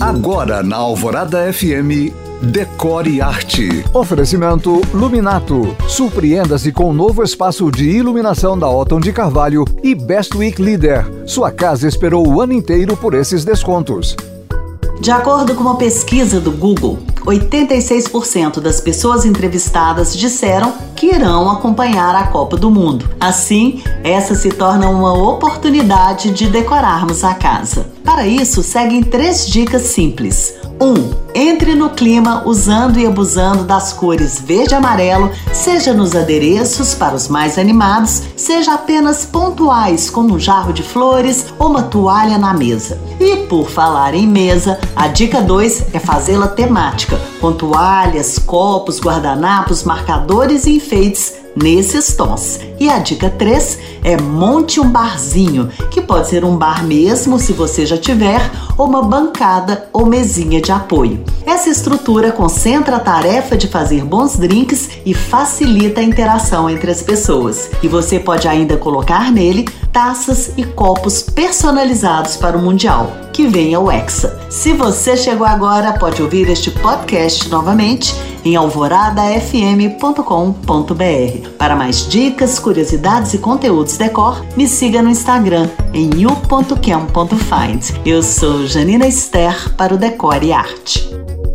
Agora na Alvorada FM, Decore Arte. Oferecimento Luminato. Surpreenda-se com o novo espaço de iluminação da Otton de Carvalho e Best Week Leader. Sua casa esperou o ano inteiro por esses descontos. De acordo com uma pesquisa do Google, 86% das pessoas entrevistadas disseram que irão acompanhar a Copa do Mundo. Assim, essa se torna uma oportunidade de decorarmos a casa. Para isso, seguem três dicas simples. 1. Um, entre no clima usando e abusando das cores verde e amarelo, seja nos adereços para os mais animados, seja apenas pontuais, como um jarro de flores ou uma toalha na mesa. E por falar em mesa, a dica 2 é fazê-la temática, com toalhas, copos, guardanapos, marcadores e enfeites nesses tons. E a dica 3 é monte um barzinho, que pode ser um bar mesmo, se você já tiver, ou uma bancada ou mesinha de apoio. Essa estrutura concentra a tarefa de fazer bons drinks e facilita a interação entre as pessoas. E você pode ainda colocar nele taças e copos personalizados para o Mundial. Que venha o Hexa. Se você chegou agora, pode ouvir este podcast novamente em alvoradafm.com.br. Para mais dicas, curiosidades e conteúdos decor, me siga no Instagram em you.cam.find. Eu sou Janina Esther para o Decore e Arte.